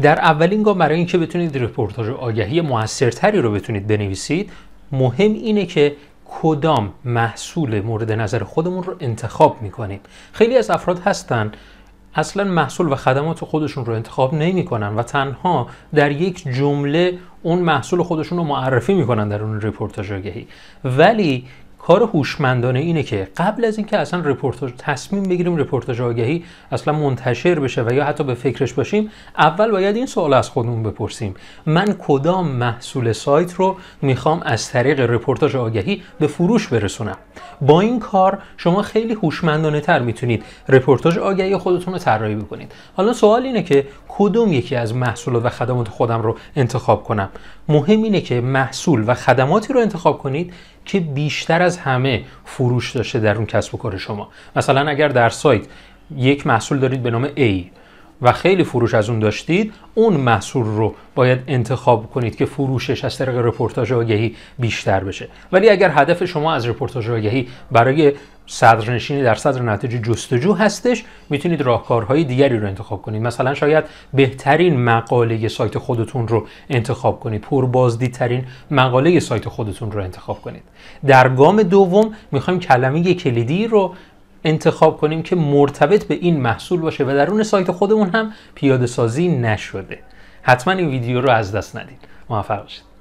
در اولین گام برای اینکه بتونید رپورتاج آگهی موثرتری رو بتونید بنویسید مهم اینه که کدام محصول مورد نظر خودمون رو انتخاب می‌کنیم. خیلی از افراد هستن اصلا محصول و خدمات خودشون رو انتخاب نمی‌کنن و تنها در یک جمله اون محصول خودشون رو معرفی می‌کنن در اون رپورتاج آگهی. ولی کار هوشمندانه اینه که قبل از اینکه اصلا رپورتاج تصمیم بگیریم رپورتاج آگهی اصلا منتشر بشه و یا حتی به فکرش باشیم اول باید این سوال از خودمون بپرسیم. من کدام محصول سایت رو می‌خوام از طریق رپورتاج آگهی به فروش برسونم؟ با این کار شما خیلی هوشمندانه تر می‌تونید رپورتاج آگهی خودتون رو طراحی بکنید. حالا سوال اینه که کدوم یکی از محصولات و خدمات خودم رو انتخاب کنم؟ مهم اینه که محصول و خدماتی رو انتخاب کنید که بیشتر از همه فروش داشته در اون کسب و کار شما. مثلا اگر در سایت یک محصول دارید به نام A و خیلی فروش از اون داشتید اون محصول رو باید انتخاب کنید که فروشش از طریق رپورتاج آگهی بیشتر بشه. ولی اگر هدف شما از رپورتاج آگهی برای صدرنشینی در صدر نتیجه جستجو هستش می‌تونید راهکارهای دیگری رو انتخاب کنید. مثلا شاید بهترین مقاله سایت خودتون رو انتخاب کنید. پربازدیدترین مقاله سایت خودتون رو انتخاب کنید. در گام دوم می‌خوایم کلمه کلیدی رو انتخاب کنیم که مرتبط به این محصول باشه و درون سایت خودمون هم پیاده سازی نشده. حتما این ویدیو رو از دست ندید. موفق باشید.